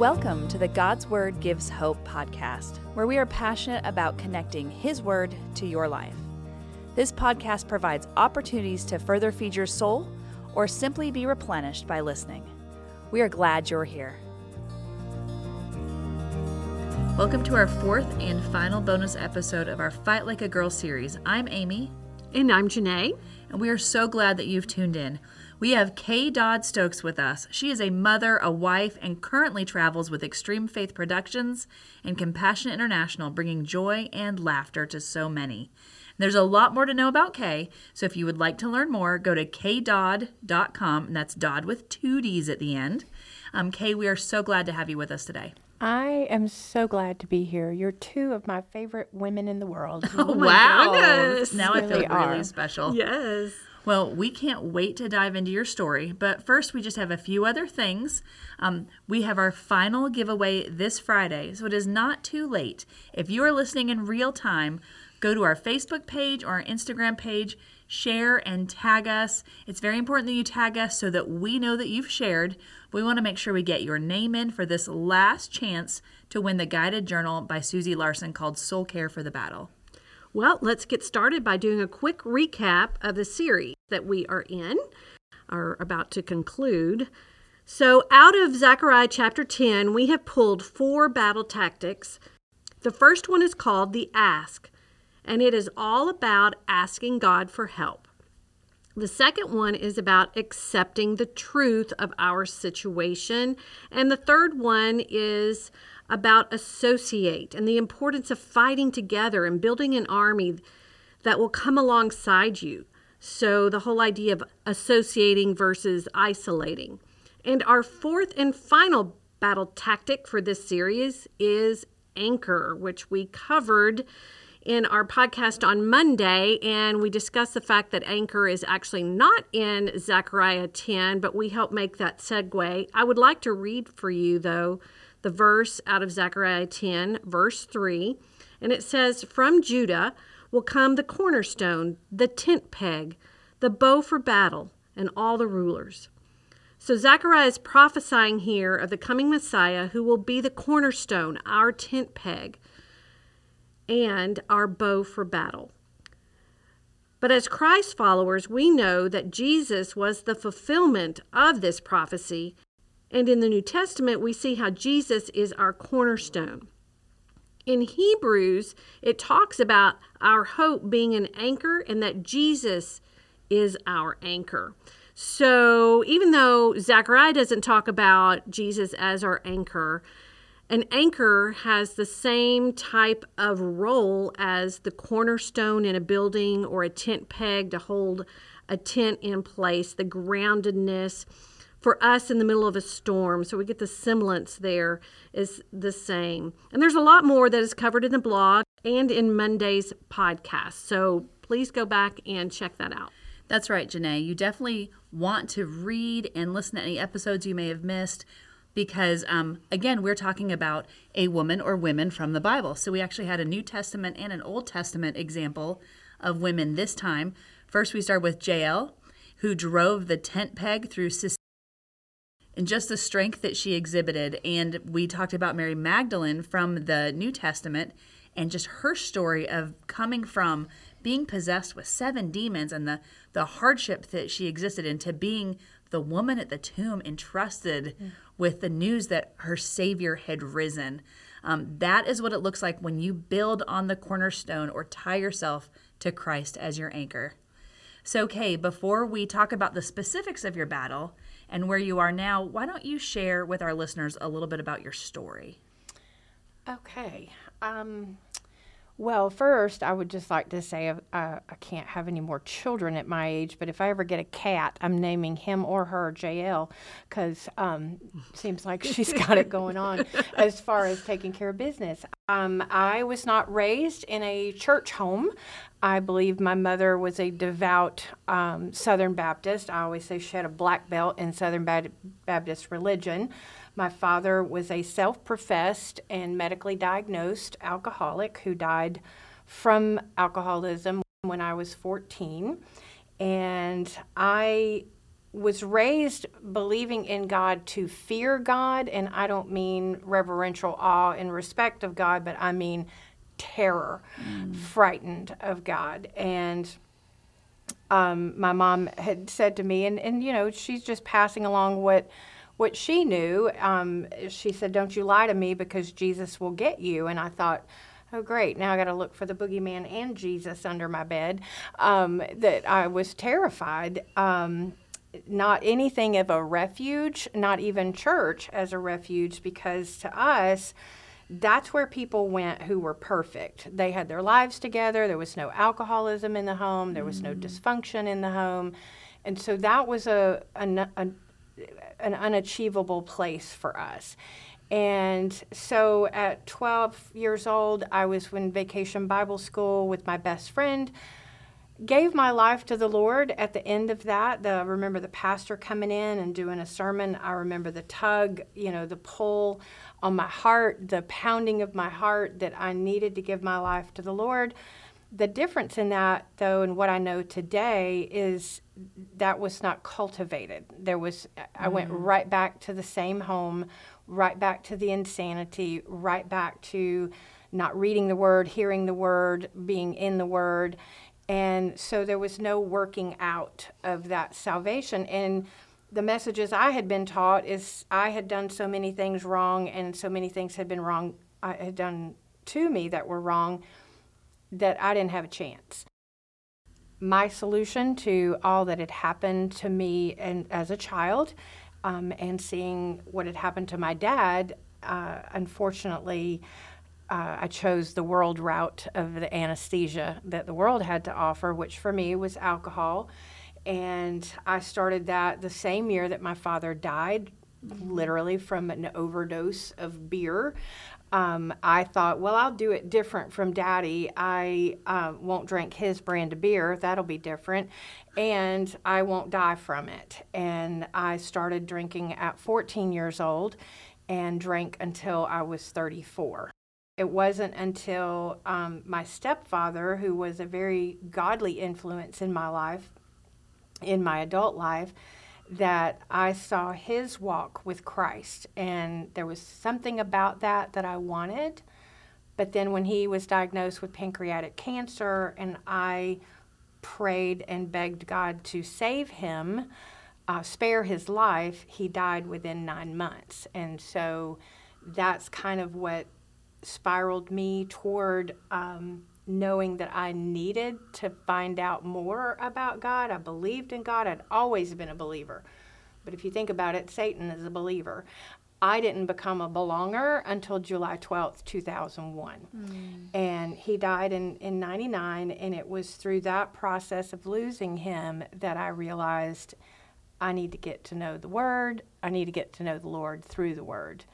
Welcome to the God's Word Gives Hope podcast, where we are passionate about connecting His Word to your life. This podcast provides opportunities to further feed your soul or simply be replenished by listening. We are glad you're here. Welcome to our fourth and final bonus episode of our Fight Like a Girl series. I'm Amy. And I'm Janae. And we are so glad that you've tuned in. We have Kay Dodd Stokes with us. She is a mother, a wife, and currently travels with Extreme Faith Productions and Compassion International, bringing joy and laughter to so many. There's a lot more to know about Kay, so if you would like to learn more, go to KayDodd.com, and that's Dodd with two D's at the end. Um, Kay, we are so glad to have you with us today. I am so glad to be here. You're two of my favorite women in the world. Oh, wow. goodness. Now I feel Really really are. special. Yes. Well, we can't wait to dive into your story, but first we just have a few other things. Um, we have our final giveaway this Friday, so it is not too late. If you are listening in real time, go to our Facebook page or our Instagram page, share and tag us. It's very important that you tag us so that we know that you've shared. We want to make sure we get your name in for this last chance to win the guided journal by Susie Larson called Soul Care for the Battle. Well, let's get started by doing a quick recap of the series that we are in, are about to conclude. So, out of Zechariah chapter 10, we have pulled four battle tactics. The first one is called the ask, and it is all about asking God for help. The second one is about accepting the truth of our situation. And the third one is about associate and the importance of fighting together and building an army that will come alongside you. So, the whole idea of associating versus isolating. And our fourth and final battle tactic for this series is anchor, which we covered in our podcast on Monday, and we discussed the fact that anchor is actually not in Zechariah 10, but we help make that segue. I would like to read for you, though, the verse out of Zechariah 10, verse 3, and it says, From Judah will come the cornerstone, the tent peg, the bow for battle, and all the rulers. So Zechariah is prophesying here of the coming Messiah who will be the cornerstone, our tent peg and our bow for battle. But as Christ followers, we know that Jesus was the fulfillment of this prophecy. And in the New Testament, we see how Jesus is our cornerstone. In Hebrews, it talks about our hope being an anchor and that Jesus is our anchor. So even though Zechariah doesn't talk about Jesus as our anchor, an anchor has the same type of role as the cornerstone in a building or a tent peg to hold a tent in place, the groundedness for us in the middle of a storm. So we get the semblance there is the same. And there's a lot more that is covered in the blog and in Monday's podcast. So please go back and check that out. That's right, Janae. You definitely want to read and listen to any episodes you may have missed because, um, again, we're talking about a woman or women from the Bible. So we actually had a New Testament and an Old Testament example of women this time. First, we start with Jael, who drove the tent peg through and just the strength that she exhibited. And we talked about Mary Magdalene from the New Testament and just her story of coming from being possessed with seven demons and the, the hardship that she existed in to being the woman at the tomb entrusted with the news that her Savior had risen. Um, that is what it looks like when you build on the cornerstone or tie yourself to Christ as your anchor. So, Kay, before we talk about the specifics of your battle and where you are now, why don't you share with our listeners a little bit about your story? Okay. Um, well, first, I would just like to say uh, I can't have any more children at my age, but if I ever get a cat, I'm naming him or her Jael because um, seems like she's got it going on as far as taking care of business. Um, I was not raised in a church home. I believe my mother was a devout um, Southern Baptist. I always say she had a black belt in Southern Baptist religion. My father was a self professed and medically diagnosed alcoholic who died from alcoholism when I was 14. And I was raised believing in God to fear God, and I don't mean reverential awe and respect of God, but I mean terror, frightened of God. And um, my mom had said to me, and, and you know, she's just passing along what what she knew. Um, she said, "Don't you lie to me, because Jesus will get you." And I thought. Oh, great. Now I got to look for the boogeyman and Jesus under my bed. Um, that I was terrified. Um, not anything of a refuge, not even church as a refuge, because to us, that's where people went who were perfect. They had their lives together. There was no alcoholism in the home. There was no dysfunction in the home, and so that was a, an, a an unachievable place for us. And so at 12 years old, I was in vacation Bible school with my best friend. Gave my life to the Lord at the end of that. The, I remember the pastor coming in and doing a sermon. I remember the tug, you know, the pull on my heart, the pounding of my heart that I needed to give my life to the Lord. The difference in that, though, and what I know today is that was not cultivated. There was, I went mm. right back to the same home, right back to the insanity, right back to not reading the word, hearing the word, being in the word. And so there was no working out of that salvation. And the messages I had been taught is I had done so many things wrong, and so many things had been wrong, I had done to me that were wrong that I didn't have a chance. My solution to all that had happened to me and as a child, um, and seeing what had happened to my dad, uh, unfortunately, uh, I chose the world route of the anesthesia that the world had to offer, which for me was alcohol. And I started that the same year that my father died, literally from an overdose of beer um, I thought, well, I'll do it different from daddy. I uh, won't drink his brand of beer. That'll be different. And I won't die from it. And I started drinking at 14 years old and drank until I was 34. It wasn't until um, my stepfather, who was a very godly influence in my life, in my adult life, that I saw his walk with Christ. And there was something about that that I wanted. But then when he was diagnosed with pancreatic cancer and I prayed and begged God to save him, uh, spare his life, he died within nine months. And so that's kind of what spiraled me toward um, knowing that I needed to find out more about God. I believed in God. I'd always been a believer. But if you think about it, Satan is a believer. I didn't become a belonger until July 12th, 2001. Mm. And he died in, in 99. And it was through that process of losing him that I realized I need to get to know the Word. I need to get to know the Lord through the Word.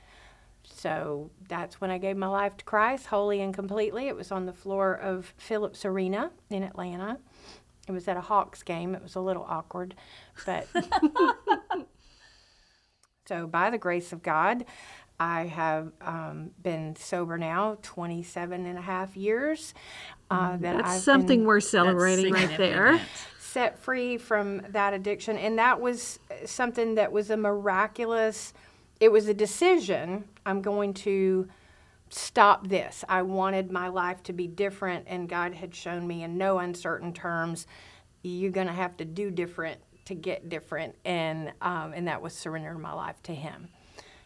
So that's when I gave my life to Christ wholly and completely. It was on the floor of Phillips Arena in Atlanta. It was at a Hawks game. It was a little awkward, but so by the grace of God, I have um, been sober now 27 and a half years. Uh, mm, that That's I've something we're celebrating right there. Set free from that addiction. And that was something that was a miraculous, it was a decision. I'm going to stop this. I wanted my life to be different, and God had shown me in no uncertain terms, you're going to have to do different to get different, and um, and that was surrendering my life to Him.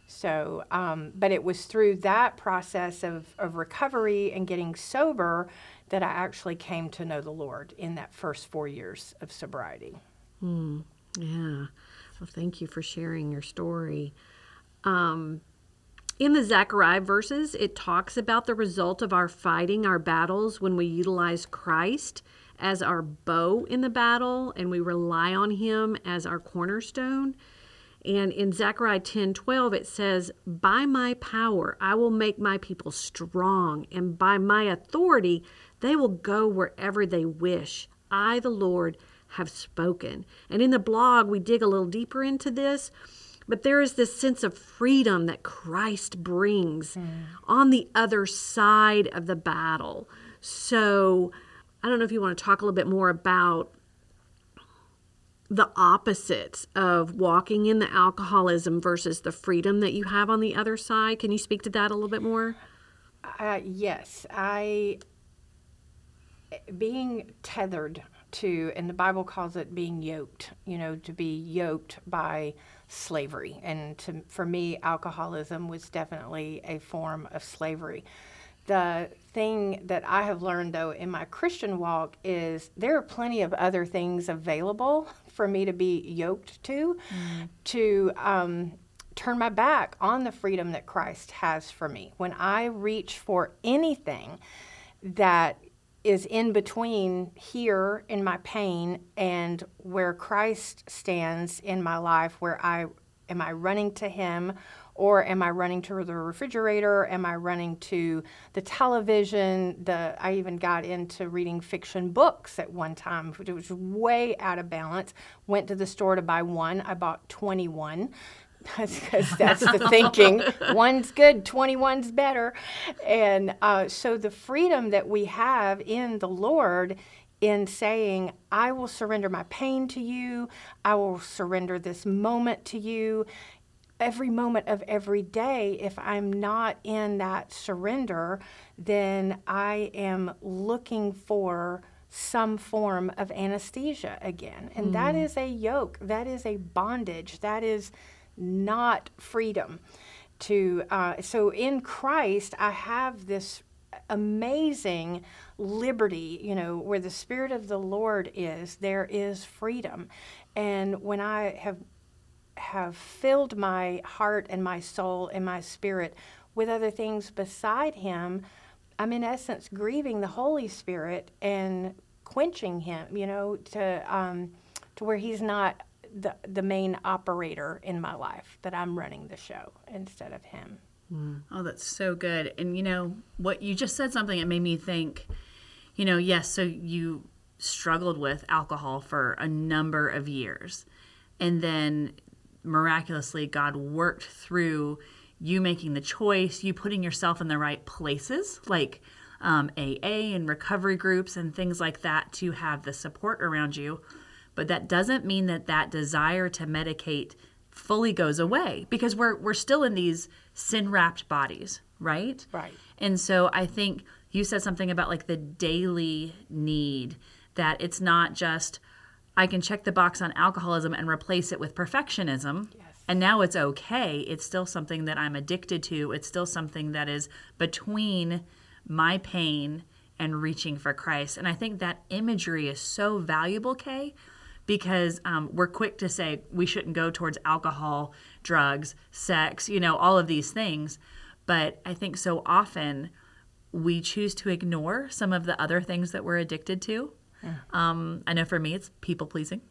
So, um, but it was through that process of, of recovery and getting sober that I actually came to know the Lord in that first four years of sobriety. Mm, yeah. Well, thank you for sharing your story. Um, in the Zechariah verses, it talks about the result of our fighting our battles when we utilize Christ as our bow in the battle and we rely on him as our cornerstone. And in Zechariah 10 12, it says, By my power I will make my people strong, and by my authority they will go wherever they wish. I, the Lord, have spoken. And in the blog, we dig a little deeper into this. But there is this sense of freedom that Christ brings mm. on the other side of the battle. So I don't know if you want to talk a little bit more about the opposites of walking in the alcoholism versus the freedom that you have on the other side. Can you speak to that a little bit more? Uh, yes, I being tethered to, and the Bible calls it being yoked. You know, to be yoked by slavery, and to for me, alcoholism was definitely a form of slavery. The thing that I have learned though in my Christian walk is there are plenty of other things available for me to be yoked to, mm. to um, turn my back on the freedom that Christ has for me. When I reach for anything that is in between here in my pain and where Christ stands in my life, where I am I running to Him or am I running to the refrigerator? Am I running to the television? The I even got into reading fiction books at one time, which was way out of balance. Went to the store to buy one. I bought 21 because that's the thinking. One's good, 21's better. And uh, so the freedom that we have in the Lord in saying, I will surrender my pain to you, I will surrender this moment to you. Every moment of every day, if I'm not in that surrender, then I am looking for some form of anesthesia again. And mm. that is a yoke, that is a bondage, that is not freedom. To uh, so in Christ, I have this amazing liberty. You know, where the Spirit of the Lord is, there is freedom. And when I have have filled my heart and my soul and my spirit with other things beside Him, I'm in essence grieving the Holy Spirit and quenching Him. You know, to um, to where He's not the the main operator in my life that I'm running the show instead of him. Mm. Oh, that's so good. And you know what you just said something that made me think. You know, yes, so you struggled with alcohol for a number of years, and then miraculously God worked through you making the choice, you putting yourself in the right places, like um, AA and recovery groups and things like that, to have the support around you but that doesn't mean that that desire to medicate fully goes away because we're we're still in these sin-wrapped bodies, right? Right. And so I think you said something about like the daily need that it's not just I can check the box on alcoholism and replace it with perfectionism. Yes. And now it's okay. It's still something that I'm addicted to. It's still something that is between my pain and reaching for Christ. And I think that imagery is so valuable, Kay, because um, we're quick to say we shouldn't go towards alcohol, drugs, sex, you know, all of these things. But I think so often we choose to ignore some of the other things that we're addicted to. Yeah. Um, I know for me, it's people pleasing.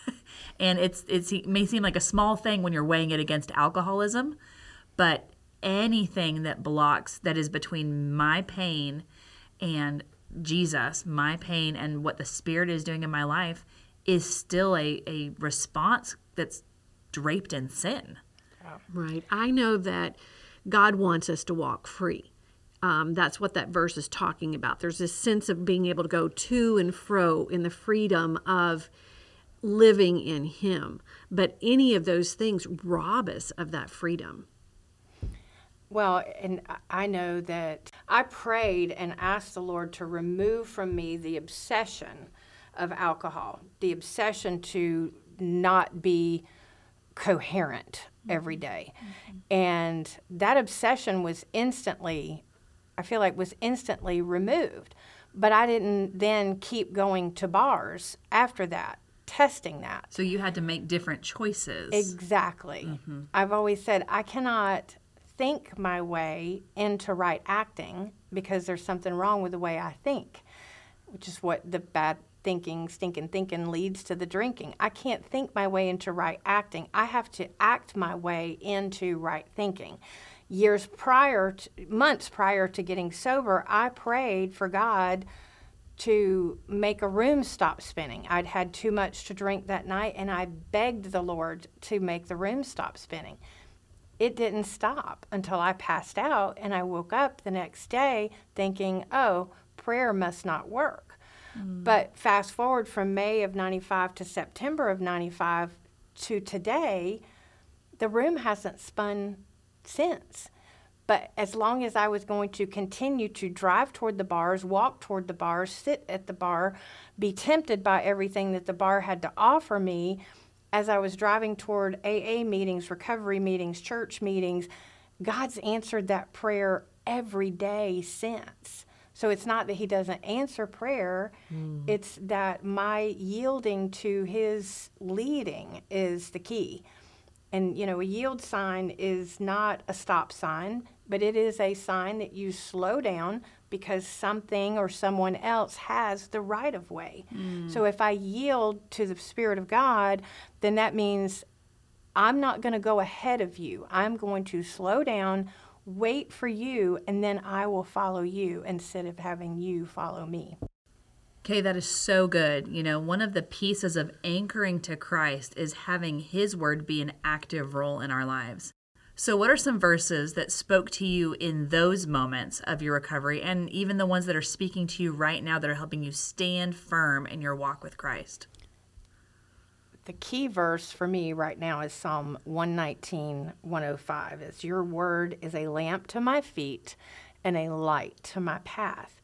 and it's, it's, it may seem like a small thing when you're weighing it against alcoholism, but anything that blocks, that is between my pain and Jesus, my pain and what the Spirit is doing in my life, is still a, a response that's draped in sin. Right. I know that God wants us to walk free. Um, that's what that verse is talking about. There's this sense of being able to go to and fro in the freedom of living in Him. But any of those things rob us of that freedom. Well, and I know that I prayed and asked the Lord to remove from me the obsession of alcohol, the obsession to not be coherent every day. Mm-hmm. And that obsession was instantly, I feel like, was instantly removed. But I didn't then keep going to bars after that, testing that. So you had to make different choices. Exactly. Mm-hmm. I've always said I cannot think my way into right acting because there's something wrong with the way I think, which is what the bad thinking, stinking thinking leads to the drinking. I can't think my way into right acting. I have to act my way into right thinking. Years prior, to, months prior to getting sober, I prayed for God to make a room stop spinning. I'd had too much to drink that night and I begged the Lord to make the room stop spinning. It didn't stop until I passed out and I woke up the next day thinking, oh, prayer must not work. Mm. But fast forward from May of 95 to September of 95 to today, the room hasn't spun since. But as long as I was going to continue to drive toward the bars, walk toward the bars, sit at the bar, be tempted by everything that the bar had to offer me, as I was driving toward AA meetings, recovery meetings, church meetings, God's answered that prayer every day since. So it's not that He doesn't answer prayer, mm. it's that my yielding to His leading is the key. And you know, a yield sign is not a stop sign, but it is a sign that you slow down because something or someone else has the right of way. Mm. So if I yield to the Spirit of God, then that means I'm not going to go ahead of you. I'm going to slow down, wait for you, and then I will follow you instead of having you follow me. Okay, that is so good. You know, one of the pieces of anchoring to Christ is having His word be an active role in our lives. So, what are some verses that spoke to you in those moments of your recovery, and even the ones that are speaking to you right now that are helping you stand firm in your walk with Christ? The key verse for me right now is Psalm 119, 105. Is your word is a lamp to my feet and a light to my path.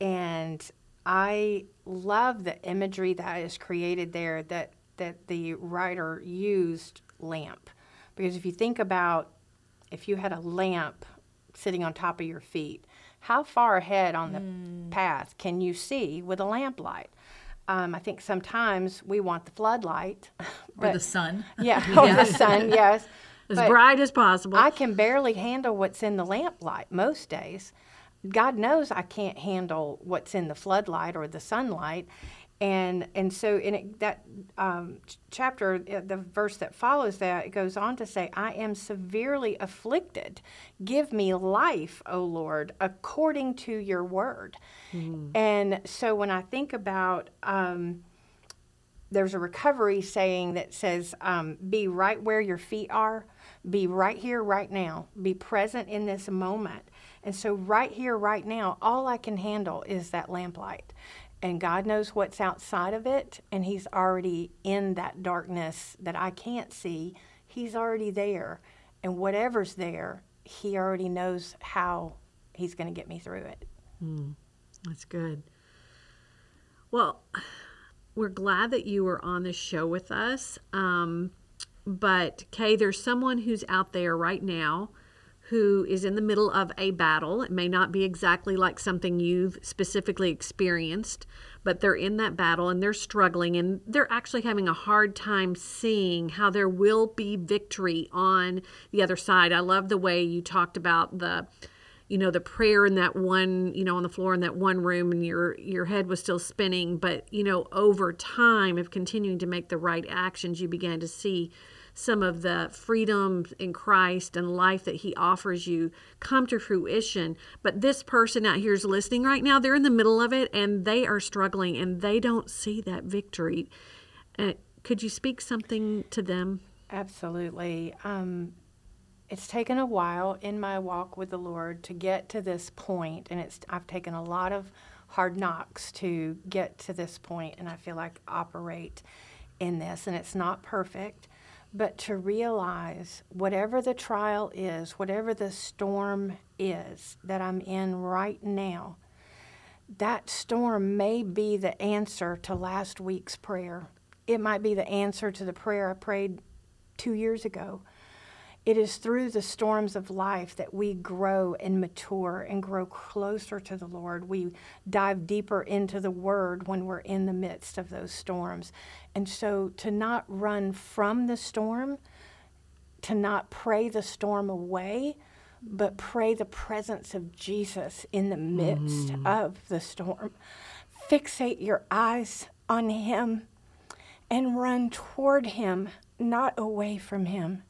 And I love the imagery that is created there that, that the writer used lamp. Because if you think about if you had a lamp sitting on top of your feet, how far ahead on the hmm. path can you see with a lamp light? Um, I think sometimes we want the floodlight. Or the sun? Yeah, or the sun, yes. As But bright as possible. I can barely handle what's in the lamplight most days. God knows I can't handle what's in the floodlight or the sunlight. And and so in it, that um, ch- chapter, uh, the verse that follows that, it goes on to say, "I am severely afflicted. Give me life, O Lord, according to Your word." And so when I think about um, there's a recovery saying that says, um, be right where your feet are, be right here, right now, be present in this moment. And so, right here, right now, all I can handle is that lamplight. And God knows what's outside of it, and He's already in that darkness that I can't see. He's already there. And whatever's there, He already knows how He's going to get me through it. That's good. Well, we're glad that you were on the show with us. Um, but, Kay, there's someone who's out there right now who is in the middle of a battle. It may not be exactly like something you've specifically experienced, but they're in that battle and they're struggling and they're actually having a hard time seeing how there will be victory on the other side. I love the way you talked about the you know the prayer in that one you know on the floor in that one room and your your head was still spinning but you know over time of continuing to make the right actions you began to see some of the freedom in Christ and life that he offers you come to fruition. But this person out here is listening right now. They're in the middle of it and they are struggling and they don't see that victory. Uh, could you speak something to them? Absolutely. Um, it's taken a while in my walk with the Lord to get to this point, and it's I've taken a lot of hard knocks to get to this point, and I feel like operate in this, and it's not perfect, but to realize whatever the trial is, whatever the storm is that I'm in right now, that storm may be the answer to last week's prayer. It might be the answer to the prayer I prayed two years ago. It is through the storms of life that we grow and mature and grow closer to the Lord. We dive deeper into the Word when we're in the midst of those storms. And so to not run from the storm, to not pray the storm away, but pray the presence of Jesus in the midst mm. of the storm. Fixate your eyes on Him and run toward Him, not away from Him.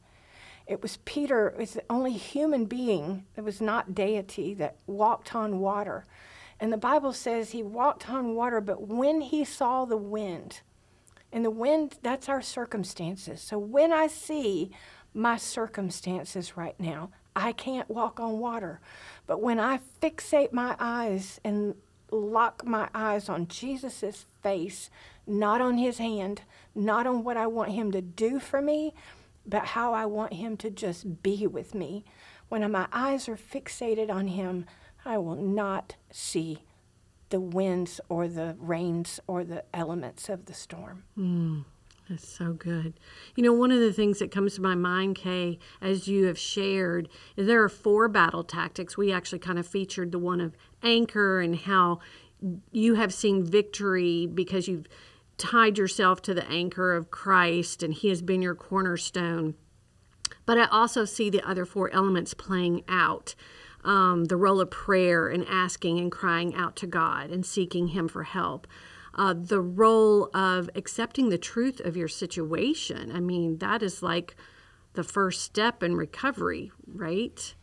It was Peter, it was the only human being that was not deity that walked on water. And the Bible says he walked on water, but when he saw the wind, and the wind, that's our circumstances. So when I see my circumstances right now, I can't walk on water. But when I fixate my eyes and lock my eyes on Jesus' face, not on his hand, not on what I want him to do for me, but how I want him to just be with me. When my eyes are fixated on him, I will not see the winds or the rains or the elements of the storm. Mm, that's so good. You know, one of the things that comes to my mind, Kay, as you have shared, is there are four battle tactics. We actually kind of featured the one of anchor and how you have seen victory because you've tied yourself to the anchor of Christ and He has been your cornerstone. But I also see the other four elements playing out um, the role of prayer and asking and crying out to God and seeking Him for help. Uh, the role of accepting the truth of your situation. I mean, that is like the first step in recovery, right?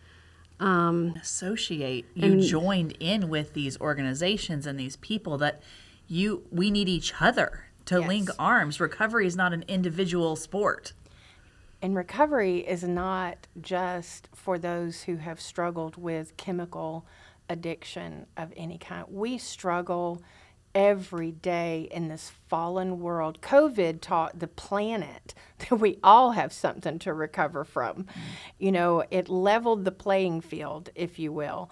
Um, Associate. You and, joined in with these organizations and these people that you we need each other to yes. link arms. Recovery is not an individual sport. And recovery is not just for those who have struggled with chemical addiction of any kind. We struggle every day in this fallen world. COVID taught the planet that we all have something to recover from. Mm. You know, it leveled the playing field, if you will.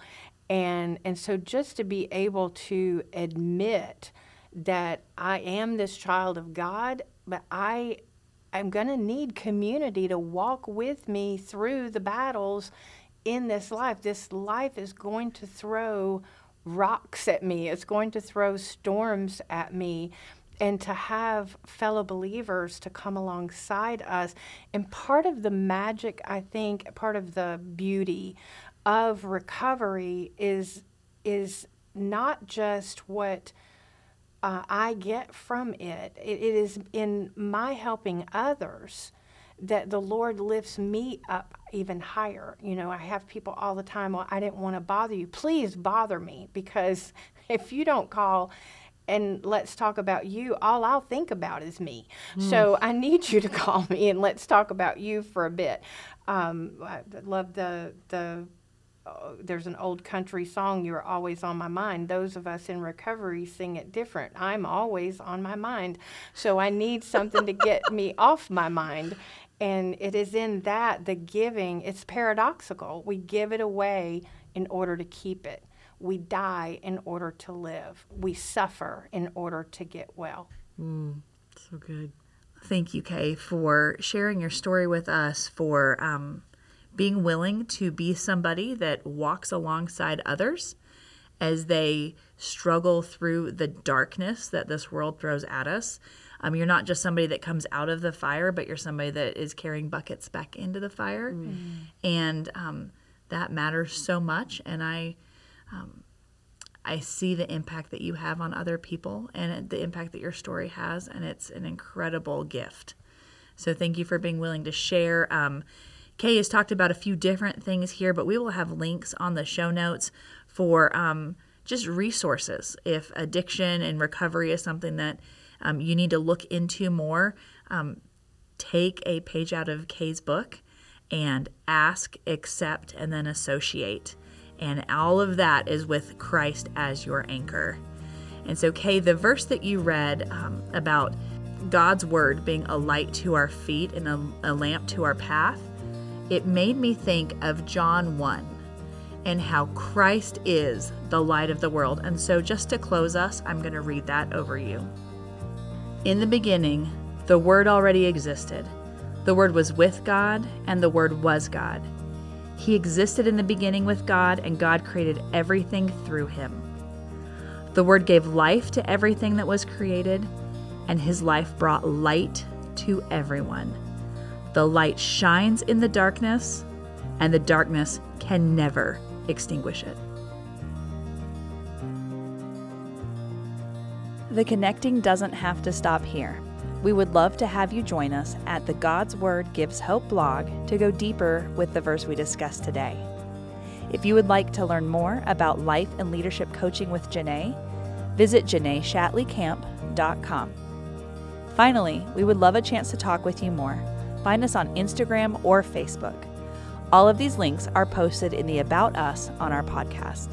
And and so just to be able to admit that I am this child of God, but I I'm going to need community to walk with me through the battles in this life. This life is going to throw rocks at me, it's going to throw storms at me. And to have fellow believers to come alongside us. And part of the magic, I think, part of the beauty of recovery is, is not just what uh, I get from it. it. It is in my helping others that the Lord lifts me up even higher. You know, I have people all the time, well, I didn't want to bother you. Please bother me because if you don't call, and let's talk about you, all I'll think about is me. Mm. So I need you to call me and let's talk about you for a bit. Um, I love the the uh, there's an old country song, You're Always on My Mind. Those of us in recovery sing it different. I'm always on my mind. So I need something to get me off my mind. And it is in that, the giving, it's paradoxical. We give it away in order to keep it. We die in order to live. We suffer in order to get well. Mm, so good. Thank you, Kay, for sharing your story with us, for um, being willing to be somebody that walks alongside others as they struggle through the darkness that this world throws at us. Um, you're not just somebody that comes out of the fire, but you're somebody that is carrying buckets back into the fire. Mm. And um, that matters so much. And I, um, I see the impact that you have on other people and the impact that your story has. And it's an incredible gift. So thank you for being willing to share. Um, Kay has talked about a few different things here, but we will have links on the show notes for um, just resources. If addiction and recovery is something that um, you need to look into more, um, take a page out of Kay's book and ask, accept, and then associate. And all of that is with Christ as your anchor. And so, Kay, the verse that you read um, about God's word being a light to our feet and a, a lamp to our path, it made me think of John 1 and how Christ is the light of the world. And so, just to close us, I'm going to read that over you. In the beginning, the Word already existed. The Word was with God, and the Word was God. He existed in the beginning with God, and God created everything through him. The Word gave life to everything that was created, and His life brought light to everyone. The light shines in the darkness, and the darkness can never extinguish it. The connecting doesn't have to stop here. We would love to have you join us at the God's Word Gives Hope blog to go deeper with the verse we discussed today. If you would like to learn more about life and leadership coaching with Janae, visit JanaeShatleyCamp.com. Finally, we would love a chance to talk with you more find us on Instagram or Facebook. All of these links are posted in the About Us on our podcast.